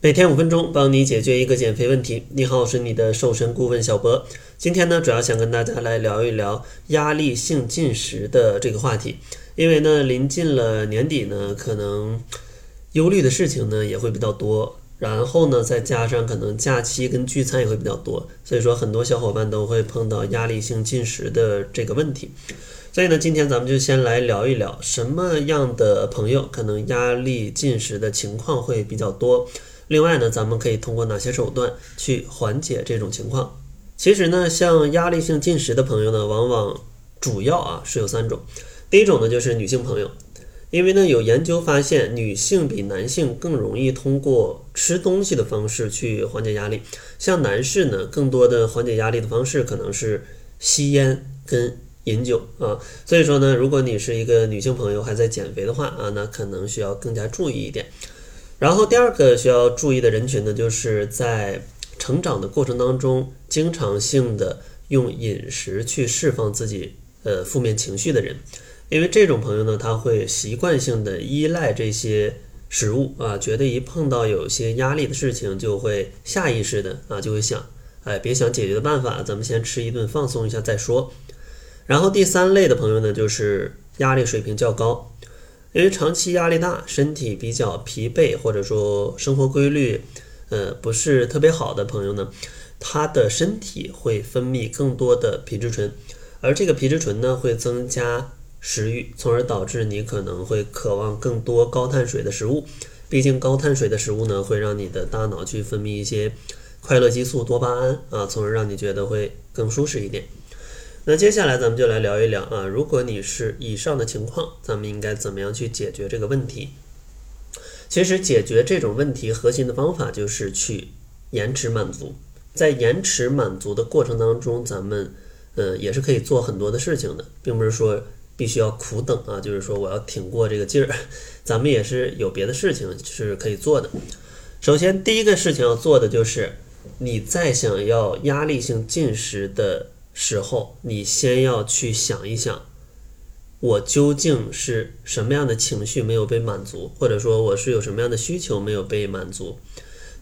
每天五分钟，帮你解决一个减肥问题。你好，我是你的瘦身顾问小博。今天呢，主要想跟大家来聊一聊压力性进食的这个话题。因为呢，临近了年底呢，可能忧虑的事情呢也会比较多。然后呢，再加上可能假期跟聚餐也会比较多，所以说很多小伙伴都会碰到压力性进食的这个问题。所以呢，今天咱们就先来聊一聊什么样的朋友可能压力进食的情况会比较多。另外呢，咱们可以通过哪些手段去缓解这种情况？其实呢，像压力性进食的朋友呢，往往主要啊是有三种。第一种呢，就是女性朋友，因为呢有研究发现，女性比男性更容易通过吃东西的方式去缓解压力。像男士呢，更多的缓解压力的方式可能是吸烟跟饮酒啊。所以说呢，如果你是一个女性朋友还在减肥的话啊，那可能需要更加注意一点。然后第二个需要注意的人群呢，就是在成长的过程当中，经常性的用饮食去释放自己呃负面情绪的人，因为这种朋友呢，他会习惯性的依赖这些食物啊，觉得一碰到有些压力的事情，就会下意识的啊就会想，哎，别想解决的办法，咱们先吃一顿放松一下再说。然后第三类的朋友呢，就是压力水平较高。因为长期压力大，身体比较疲惫，或者说生活规律，呃，不是特别好的朋友呢，他的身体会分泌更多的皮质醇，而这个皮质醇呢，会增加食欲，从而导致你可能会渴望更多高碳水的食物。毕竟高碳水的食物呢，会让你的大脑去分泌一些快乐激素多巴胺啊，从而让你觉得会更舒适一点。那接下来咱们就来聊一聊啊，如果你是以上的情况，咱们应该怎么样去解决这个问题？其实解决这种问题核心的方法就是去延迟满足，在延迟满足的过程当中，咱们呃也是可以做很多的事情的，并不是说必须要苦等啊，就是说我要挺过这个劲儿，咱们也是有别的事情是可以做的。首先第一个事情要做的就是你在想要压力性进食的。时候，你先要去想一想，我究竟是什么样的情绪没有被满足，或者说我是有什么样的需求没有被满足。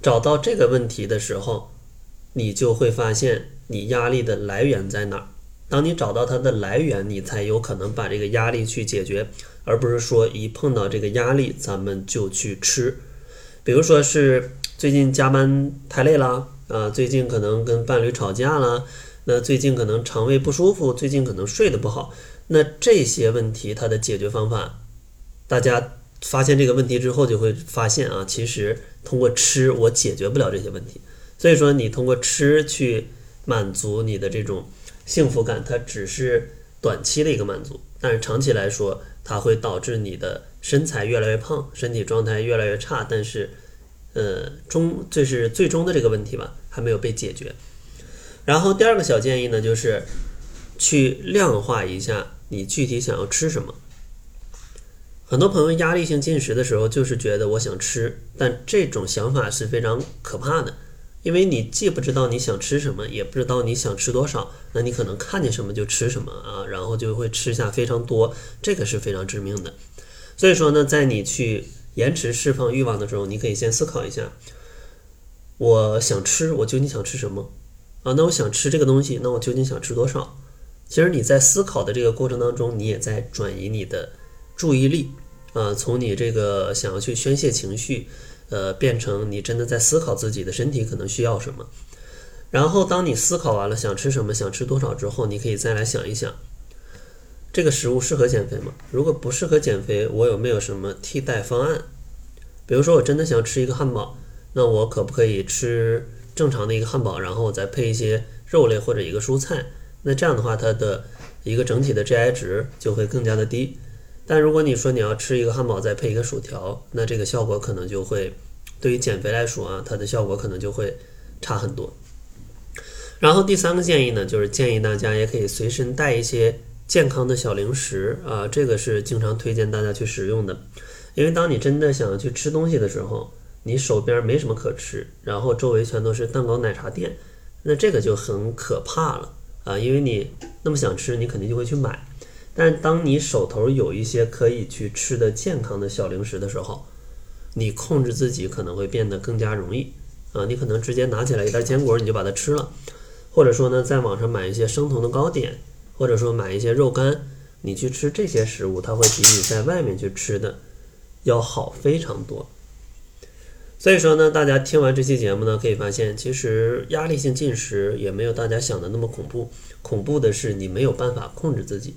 找到这个问题的时候，你就会发现你压力的来源在哪儿。当你找到它的来源，你才有可能把这个压力去解决，而不是说一碰到这个压力咱们就去吃。比如说是最近加班太累了啊，最近可能跟伴侣吵架了。那最近可能肠胃不舒服，最近可能睡得不好，那这些问题它的解决方法，大家发现这个问题之后就会发现啊，其实通过吃我解决不了这些问题。所以说你通过吃去满足你的这种幸福感，它只是短期的一个满足，但是长期来说，它会导致你的身材越来越胖，身体状态越来越差。但是，呃，终这是最终的这个问题吧，还没有被解决。然后第二个小建议呢，就是去量化一下你具体想要吃什么。很多朋友压力性进食的时候，就是觉得我想吃，但这种想法是非常可怕的，因为你既不知道你想吃什么，也不知道你想吃多少，那你可能看见什么就吃什么啊，然后就会吃下非常多，这个是非常致命的。所以说呢，在你去延迟释放欲望的时候，你可以先思考一下，我想吃，我究竟想吃什么？啊，那我想吃这个东西，那我究竟想吃多少？其实你在思考的这个过程当中，你也在转移你的注意力啊，从你这个想要去宣泄情绪，呃，变成你真的在思考自己的身体可能需要什么。然后当你思考完了想吃什么、想吃多少之后，你可以再来想一想，这个食物适合减肥吗？如果不适合减肥，我有没有什么替代方案？比如说我真的想吃一个汉堡，那我可不可以吃？正常的一个汉堡，然后再配一些肉类或者一个蔬菜，那这样的话，它的一个整体的 GI 值就会更加的低。但如果你说你要吃一个汉堡再配一个薯条，那这个效果可能就会对于减肥来说啊，它的效果可能就会差很多。然后第三个建议呢，就是建议大家也可以随身带一些健康的小零食啊，这个是经常推荐大家去使用的，因为当你真的想要去吃东西的时候。你手边没什么可吃，然后周围全都是蛋糕奶茶店，那这个就很可怕了啊！因为你那么想吃，你肯定就会去买。但当你手头有一些可以去吃的健康的小零食的时候，你控制自己可能会变得更加容易啊。你可能直接拿起来一袋坚果，你就把它吃了，或者说呢，在网上买一些生酮的糕点，或者说买一些肉干，你去吃这些食物，它会比你在外面去吃的要好非常多。所以说呢，大家听完这期节目呢，可以发现，其实压力性进食也没有大家想的那么恐怖，恐怖的是你没有办法控制自己。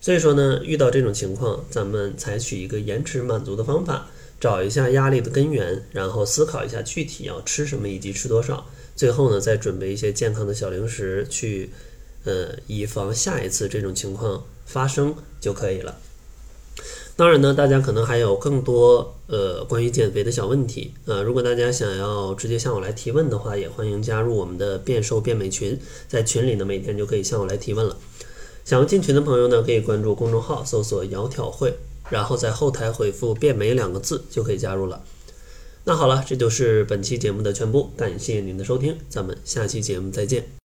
所以说呢，遇到这种情况，咱们采取一个延迟满足的方法，找一下压力的根源，然后思考一下具体要吃什么以及吃多少，最后呢，再准备一些健康的小零食去，呃，以防下一次这种情况发生就可以了。当然呢，大家可能还有更多呃关于减肥的小问题啊。如果大家想要直接向我来提问的话，也欢迎加入我们的变瘦变美群，在群里呢每天就可以向我来提问了。想要进群的朋友呢，可以关注公众号，搜索“窈窕会”，然后在后台回复“变美”两个字就可以加入了。那好了，这就是本期节目的全部，感谢您的收听，咱们下期节目再见。